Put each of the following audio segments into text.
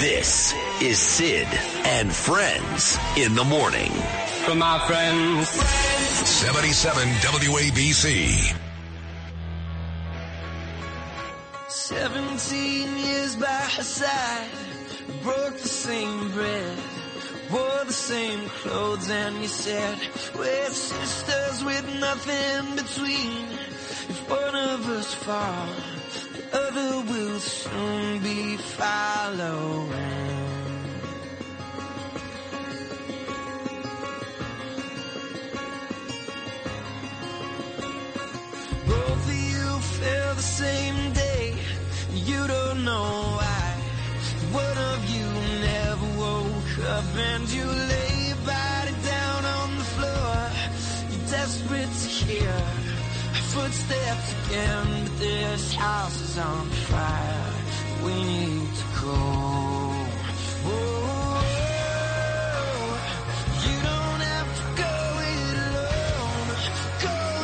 This is Sid and Friends in the morning. From my friends. 77 WABC. 17 years by her side, broke the same bread, wore the same clothes, and you said, we're sisters with nothing between. If one of us falls, the other will soon be following. Both of you fell the same day. You don't know why. One of you never woke up and you lay your body down on the floor. You're desperate to hear footsteps again, this house is on fire. We need to go. Don't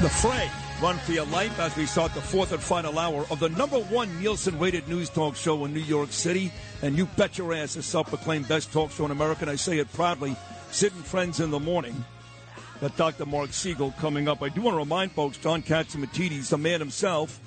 The Fray, Run for Your Life, as we start the fourth and final hour of the number one Nielsen rated news talk show in New York City. And you bet your ass is self proclaimed best talk show in America. And I say it proudly. Sitting Friends in the Morning. Got Dr. Marc Siegel coming up. I do want to remind folks, John Catsimatidis, the man himself,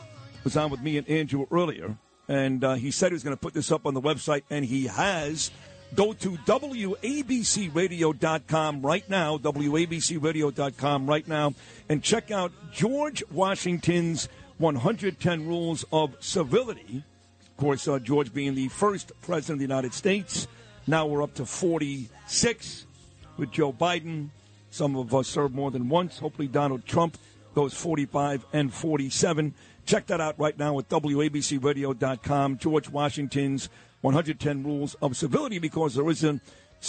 was on with me and Andrew earlier. And uh, he said he was going to put this up on the website, and he has. Go to WABCRadio.com right now, WABCRadio.com right now, and check out George Washington's 110 Rules of Civility. Of course, uh, George being the first president of the United States. Now we're up to 46 with Joe Biden. Some of us served more than once. Hopefully, Donald Trump goes 45 and 47. Check that out right now at WABCRadio.com. George Washington's 110 Rules of Civility, because there is a,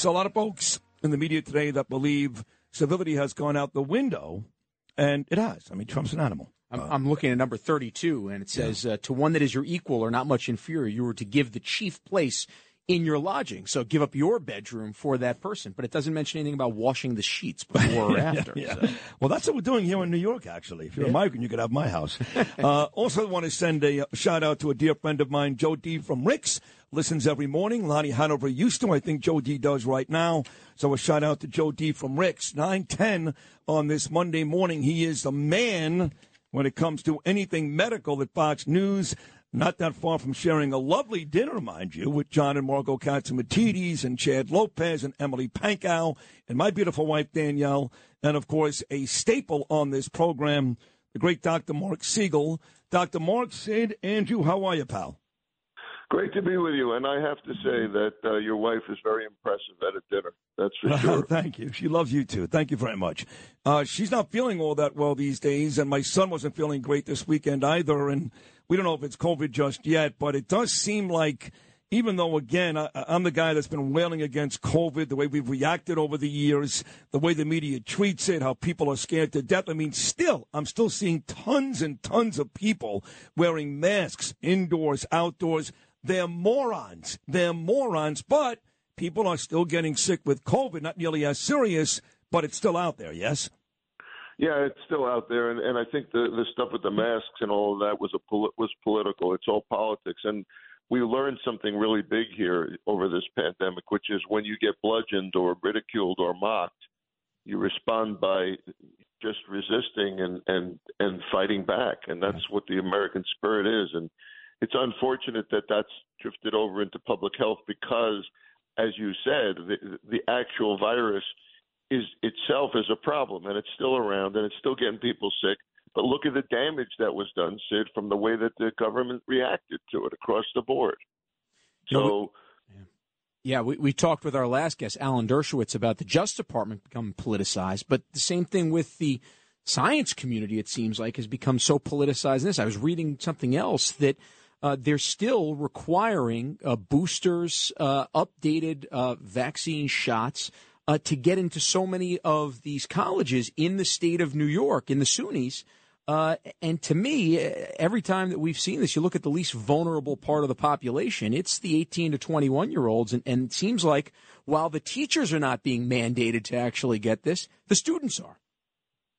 a lot of folks in the media today that believe civility has gone out the window, and it has. I mean, Trump's an animal. I'm, I'm looking at number 32, and it says, uh, To one that is your equal or not much inferior, you were to give the chief place in your lodging. So give up your bedroom for that person. But it doesn't mention anything about washing the sheets before or after. Yeah. So- Well, that's what we're doing here in New York, actually. If you're a migrant, you could have my house. uh, also, want to send a shout out to a dear friend of mine, Joe D. from Rick's. Listens every morning. Lonnie Hanover used to. I think Joe D. does right now. So a shout out to Joe D. from Rick's. 910 on this Monday morning. He is the man when it comes to anything medical at Fox News. Not that far from sharing a lovely dinner, mind you, with John and Margo Catsimatidis and Chad Lopez and Emily Pankow and my beautiful wife Danielle, and of course a staple on this program, the great Dr. Marc Siegel. Dr. Marc Sid, Andrew, how are you, pal? Great to be with you, and I have to say that uh, your wife is very impressive at a dinner. That's for sure. Thank you. She loves you too. Thank you very much. Uh, she's not feeling all that well these days, and my son wasn't feeling great this weekend either. And we don't know if it's COVID just yet, but it does seem like, even though, again, I, I'm the guy that's been wailing against COVID, the way we've reacted over the years, the way the media treats it, how people are scared to death. I mean, still, I'm still seeing tons and tons of people wearing masks indoors, outdoors. They're morons. They're morons, but people are still getting sick with COVID, not nearly as serious, but it's still out there, yes? Yeah, it's still out there, and, and I think the the stuff with the masks and all of that was a was political. It's all politics, and we learned something really big here over this pandemic, which is when you get bludgeoned or ridiculed or mocked, you respond by just resisting and and and fighting back, and that's what the American spirit is. And it's unfortunate that that's drifted over into public health because, as you said, the the actual virus is itself is a problem and it's still around and it's still getting people sick. But look at the damage that was done, Sid, from the way that the government reacted to it across the board. So Yeah, we, we talked with our last guest, Alan Dershowitz, about the Justice Department becoming politicized, but the same thing with the science community, it seems like, has become so politicized in this. I was reading something else that uh, they're still requiring uh, boosters, uh, updated uh, vaccine shots uh, to get into so many of these colleges in the state of New York, in the SUNYs. Uh, and to me, every time that we've seen this, you look at the least vulnerable part of the population, it's the 18 to 21 year olds. And, and it seems like while the teachers are not being mandated to actually get this, the students are.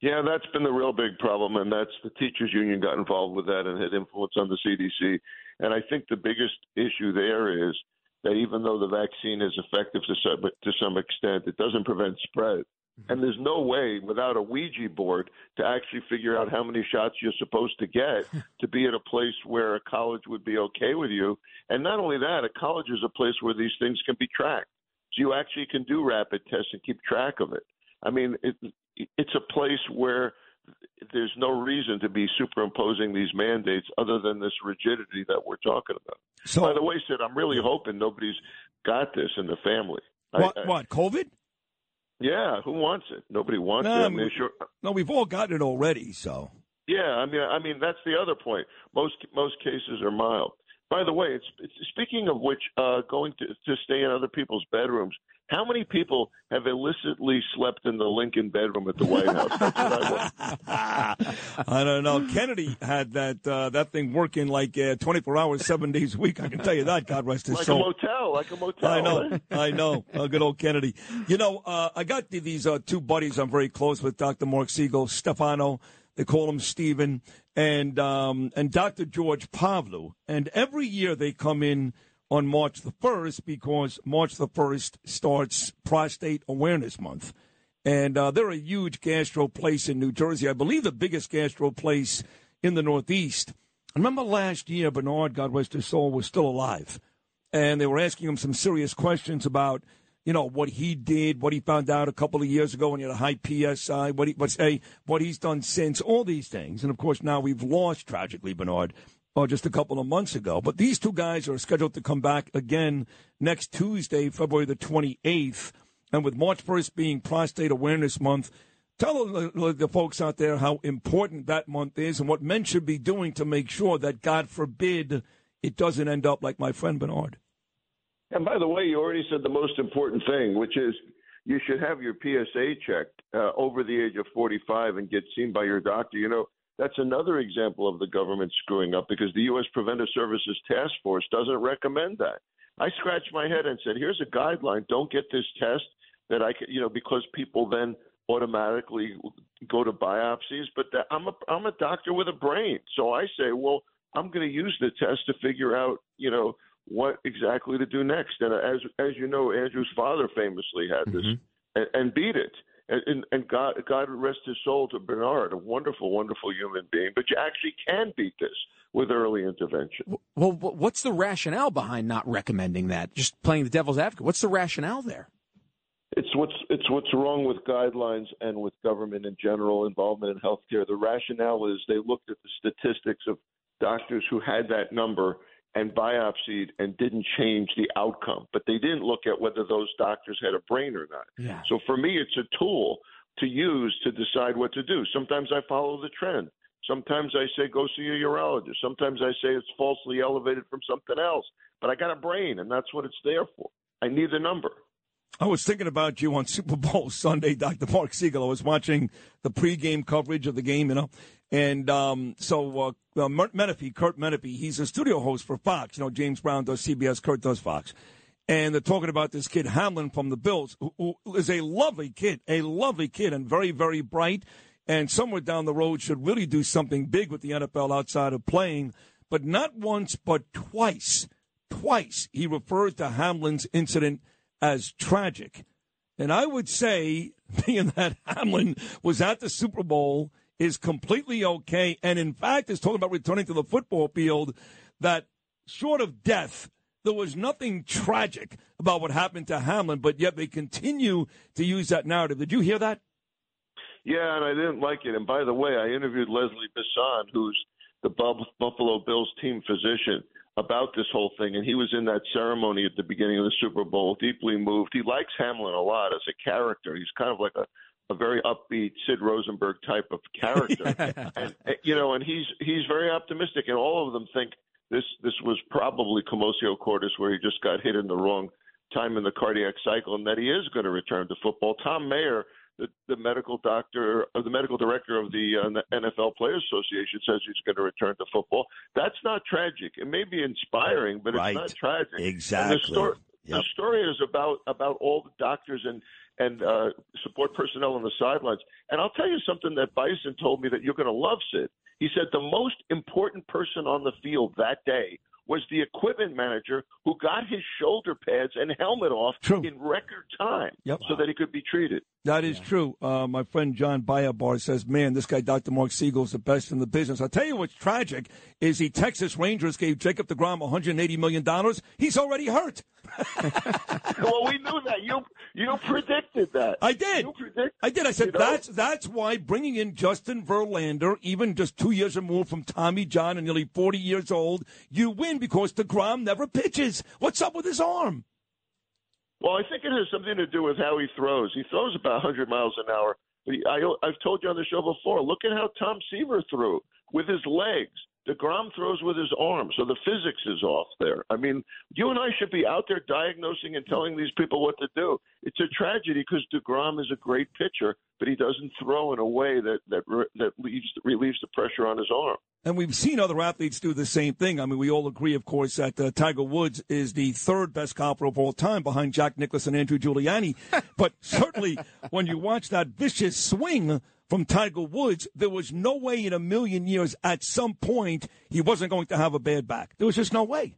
Yeah, that's been the real big problem, and that's the teachers union got involved with that and had influence on the CDC. And I think the biggest issue there is that even though the vaccine is effective to some, to some extent, it doesn't prevent spread. Mm-hmm. And there's no way without a Ouija board to actually figure out how many shots you're supposed to get to be at a place where a college would be okay with you. And not only that, a college is a place where these things can be tracked. So you actually can do rapid tests and keep track of it. I mean, it, it's a place where there's no reason to be superimposing these mandates other than this rigidity that we're talking about. So, by the way, Sid, I'm really hoping nobody's got this in the family. What? I, what? COVID? Yeah. Who wants it? Nobody wants no, it. I mean, sure. No, we've all gotten it already. So. Yeah, I mean, I mean that's the other point. Most most cases are mild. By the way, it's, it's speaking of which, uh, going to to stay in other people's bedrooms. How many people have illicitly slept in the Lincoln bedroom at the White House? I, I don't know. Kennedy had that uh, that thing working like uh, 24 hours, seven days a week. I can tell you that. God rest his like soul. Like a motel, like a motel. I know, I know. Uh, good old Kennedy. You know, uh, I got these uh, two buddies I'm very close with, Dr. Marc Siegel, Stefano. They call him Stephen, and um, and Dr. George Pavlu. And every year they come in on March the 1st because March the 1st starts Prostate Awareness Month. And uh, they're a huge gastro place in New Jersey. I believe the biggest gastro place in the Northeast. I remember last year, Bernard, God rest his soul, was still alive. And they were asking him some serious questions about, you know, what he did, what he found out a couple of years ago when he had a high PSI, what he, what's, a, what he's done since, all these things. And of course, now we've lost, tragically, Bernard, oh, just a couple of months ago. But these two guys are scheduled to come back again next Tuesday, February the 28th. And with March 1st being Prostate Awareness Month, tell the, the folks out there how important that month is and what men should be doing to make sure that, God forbid, it doesn't end up like my friend Bernard. And by the way, you already said the most important thing, which is you should have your PSA checked uh, over the age of 45 and get seen by your doctor. You know, that's another example of the government screwing up because the U.S. Preventive Services Task Force doesn't recommend that. I scratched my head and said, "Here's a guideline: don't get this test that I could, you know, because people then automatically go to biopsies. But that, I'm a I'm a doctor with a brain, so I say, well, I'm going to use the test to figure out, you know, what exactly to do next. And as as you know, Andrew's father famously had this mm-hmm. and, and beat it and, and God, God rest his soul to Bernard, a wonderful, wonderful human being. But you actually can beat this with early intervention. Well, what's the rationale behind not recommending that? Just playing the devil's advocate. What's the rationale there? It's what's it's what's wrong with guidelines and with government in general involvement in healthcare. The rationale is they looked at the statistics of doctors who had that number and biopsied and didn't change the outcome. But they didn't look at whether those doctors had a brain or not. Yeah. So for me, it's a tool to use to decide what to do. Sometimes I follow the trend. Sometimes I say go see a urologist. Sometimes I say it's falsely elevated from something else. But I got a brain, and that's what it's there for. I need the number. I was thinking about you on Super Bowl Sunday, Dr. Marc Siegel. I was watching the pregame coverage of the game, you know, and um, so uh, uh, Menefee, Curt Menefee, he's a studio host for Fox. You know, James Brown does CBS, Curt does Fox. And they're talking about this kid, Hamlin from the Bills, who, who is a lovely kid, a lovely kid, and very, very bright. And somewhere down the road should really do something big with the NFL outside of playing. But not once, but twice, twice, he referred to Hamlin's incident as tragic. And I would say, being that Hamlin was at the Super Bowl is completely okay, and in fact is talking about returning to the football field, that short of death, there was nothing tragic about what happened to Hamlin, but yet they continue to use that narrative. Did you hear that? Yeah, and I didn't like it. And by the way, I interviewed Leslie Bisson, who's the Buffalo Bills team physician, about this whole thing, and he was in that ceremony at the beginning of the Super Bowl, deeply moved. He likes Hamlin a lot as a character. He's kind of like a a very upbeat Sid Rosenberg type of character, and you know, and he's he's very optimistic, and all of them think this this was probably commotio cordis, where he just got hit in the wrong time in the cardiac cycle, and that he is going to return to football. Thom Mayer, the, the medical doctor, or the medical director of the uh, the NFL Players Association, says he's going to return to football. That's not tragic. It may be inspiring, but Right. it's not tragic. Exactly. And the story, Yep. the story is about about all the doctors and and uh, support personnel on the sidelines. And I'll tell you something that Bisson told me that you're going to love, Sid. He said the most important person on the field that day was the equipment manager who got his shoulder pads and helmet off True. in record time Yep. so that he could be treated. That is true. Uh, my friend John Bayabar says, "Man, this guy Dr. Marc Siegel is the best in the business." I'll tell you what's tragic is the Texas Rangers gave Jacob Degrom 180 million dollars. He's already hurt. well, we knew that. You you predicted that. I did. You predicted. I did. I said you know? that's that's why bringing in Justin Verlander, even just two years removed from Tommy John and nearly 40 years old, you win because Degrom never pitches. What's up with his arm? Well, I think it has something to do with how he throws. He throws about 100 miles an hour. I, I've told you on the show before. Look at how Tom Seaver threw with his legs. Degrom throws with his arm, so the physics is off there. I mean, you and I should be out there diagnosing and telling these people what to do. It's a tragedy because Degrom is a great pitcher, but he doesn't throw in a way that that re- that leaves relieves the pressure on his arm. And we've seen other athletes do the same thing. I mean, we all agree, of course, that uh, Tiger Woods is the third best golfer of all time behind Jack Nicklaus and Andrew Giuliani. but certainly, when you watch that vicious swing from Tiger Woods, there was no way in a million years at some point he wasn't going to have a bad back. There was just no way.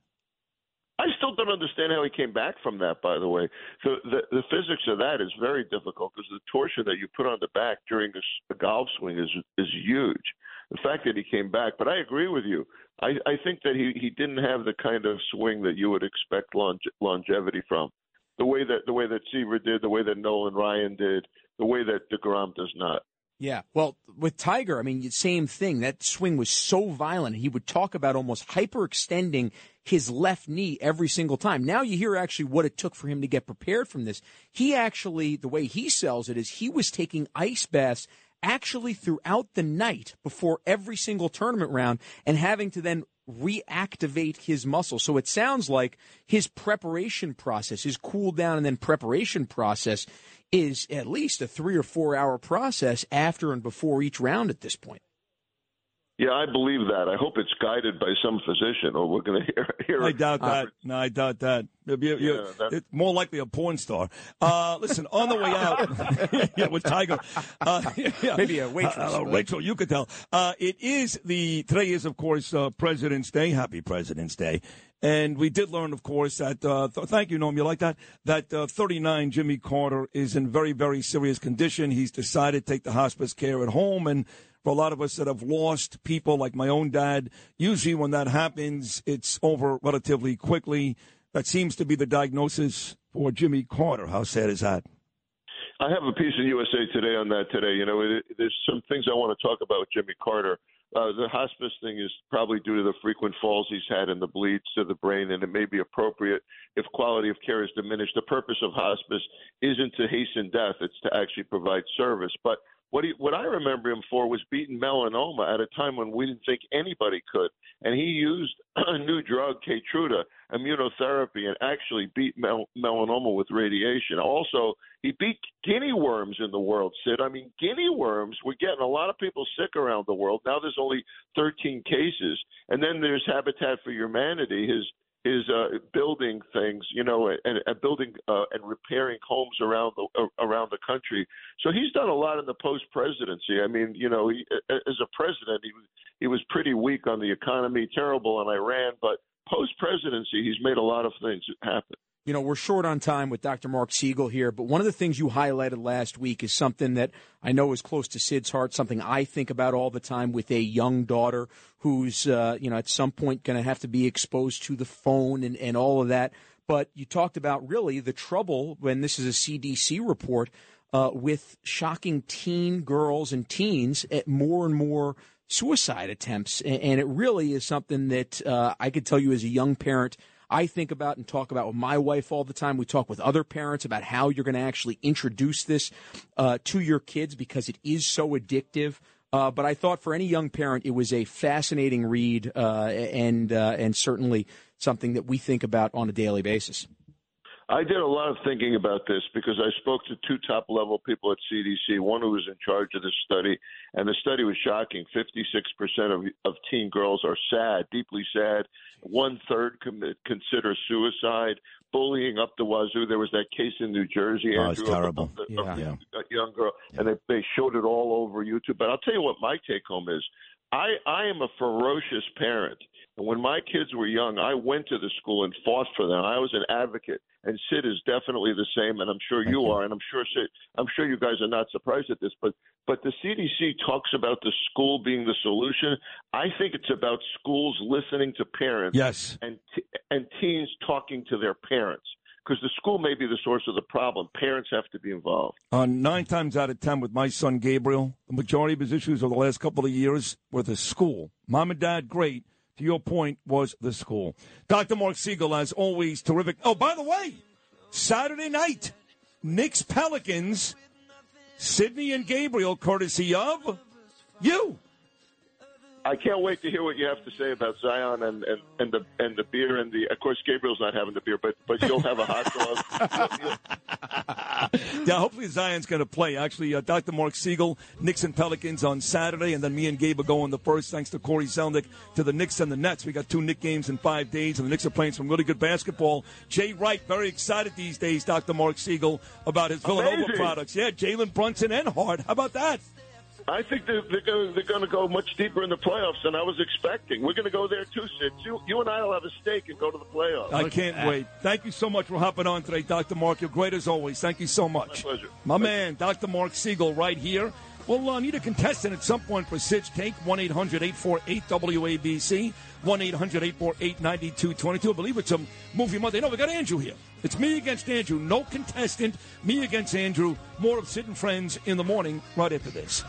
I still don't understand how he came back from that. By the way, the the, the physics of that is very difficult because the torsion that you put on the back during a golf swing is is huge. The fact that he came back, but I agree with you. I, I think that he he didn't have the kind of swing that you would expect longe- longevity from. The way that the way that Seaver did, the way that Nolan Ryan did, the way that Degrom does not. Yeah. Well, with Tiger, I mean, same thing. That swing was so violent. He would talk about almost hyperextending his left knee every single time. Now you hear actually what it took for him to get prepared from this. He actually, the way he sells it is he was taking ice baths actually throughout the night before every single tournament round and having to then reactivate his muscle. So it sounds like his preparation process, his cool down and then preparation process is at least a three or four hour process after and before each round at this point. Yeah, I believe that. I hope it's guided by some physician, or we're going to hear. hear I doubt that. No, I doubt that. You- you- you- Yeah, that- it's more likely a porn star. Uh, listen, on the way out, yeah, with Tiger, uh, yeah. Maybe a waitress, Uh, uh, Rachel, you could tell. Uh, it is the today is of course uh, President's Day. Happy President's Day. And we did learn, of course, that uh, th- thank you, Norm. You like that? That uh, 39 Jimmy Carter is in very, very serious condition. He's decided to take the hospice care at home, and for a lot of us that have lost people, like my own dad, usually when that happens, it's over relatively quickly. That seems to be the diagnosis for Jimmy Carter. How sad is that? I have a piece in USA Today on that today. You know, it, there's some things I want to talk about with Jimmy Carter. Uh, the hospice thing is probably due to the frequent falls he's had and the bleeds to the brain, and it may be appropriate if quality of care is diminished. The purpose of hospice isn't to hasten death; it's to actually provide service. But what he, what I remember him for was beating melanoma at a time when we didn't think anybody could, and he used a new drug, Keytruda, immunotherapy, and actually beat mel- melanoma with radiation. Also, he beat guinea worms in the world, Sid. I mean, guinea worms, we're getting a lot of people sick around the world. Now there's only 13 cases. And then there's Habitat for Humanity, his is uh, building things, you know, and, and building uh, and repairing homes around the uh, around the country. So he's done a lot in the post presidency. I mean, you know, he, as a president, he was he was pretty weak on the economy, terrible on Iran, but post presidency, he's made a lot of things happen. You know, we're short on time with Dr. Marc Siegel here, but one of the things you highlighted last week is something that I know is close to Sid's heart, something I think about all the time with a young daughter who's, uh, you know, at some point going to have to be exposed to the phone and, and all of that. But you talked about really the trouble when this is a CDC report uh, with shocking teen girls and teens at more and more suicide attempts. And, and it really is something that uh, I could tell you as a young parent, I think about and talk about with my wife all the time. We talk with other parents about how you're going to actually introduce this uh, to your kids because it is so addictive. Uh, but I thought for any young parent, it was a fascinating read uh, and uh, and certainly something that we think about on a daily basis. I did a lot of thinking about this because I spoke to two top level people at CDC, one who was in charge of this study, and the study was shocking. 56% of, of teen girls are sad, deeply sad. One third commit, consider suicide, bullying up the wazoo. There was that case in New Jersey. Oh, it's Andrew, terrible. The- Yeah. Yeah. young girl, and they, they showed it all over YouTube. But I'll tell you what my take home is. I, I am a ferocious parent. And when my kids were young, I went to the school and fought for them. I was an advocate, and Sid is definitely the same, and I'm sure you are, and I'm sure Sid, I'm sure you guys are not surprised at this. But but the CDC talks about the school being the solution. I think it's about schools listening to parents Yes. and t- and teens talking to their parents because the school may be the source of the problem. Parents have to be involved. Uh, nine times out of ten with my son Gabriel, the majority of his issues over the last couple of years were the school. Mom and dad, great. To your point, was the school. Dr. Marc Siegel, as always, terrific. Oh, by the way, Saturday night, Knicks Pelicans, Sydney and Gabriel, courtesy of you. I can't wait to hear what you have to say about Zion and, and, and the and the beer and the. Of course, Gabriel's not having the beer, but but you'll have a hot dog. Yeah, hopefully Zion's going to play. Actually, uh, Dr. Marc Siegel, Knicks and Pelicans on Saturday, and then me and Gabe are going the first, thanks to Corey Selnick, to the Knicks and the Nets. We got two Knicks games in five days, and the Knicks are playing some really good basketball. Jay Wright, very excited these days, Dr. Marc Siegel, about his Villanova Amazing. products. Yeah, Jalen Brunson and Hart. How about that? I think they're, they're going they're to go much deeper in the playoffs than I was expecting. We're going to go there too, Sid. You, you and I will have a stake and go to the playoffs. I can't wait. Thank you so much for hopping on today, Dr. Marc. You're great as always. Thank you so much. My pleasure. My man, Dr. Marc Siegel, right here. We'll uh, need a contestant at some point for Sid's Take. 1 800 848 WABC. 1 800 848 9222. I believe it's a movie Monday. No, we got Andrew here. It's me against Andrew. No contestant. Me against Andrew. More of and Friends in the morning right after this.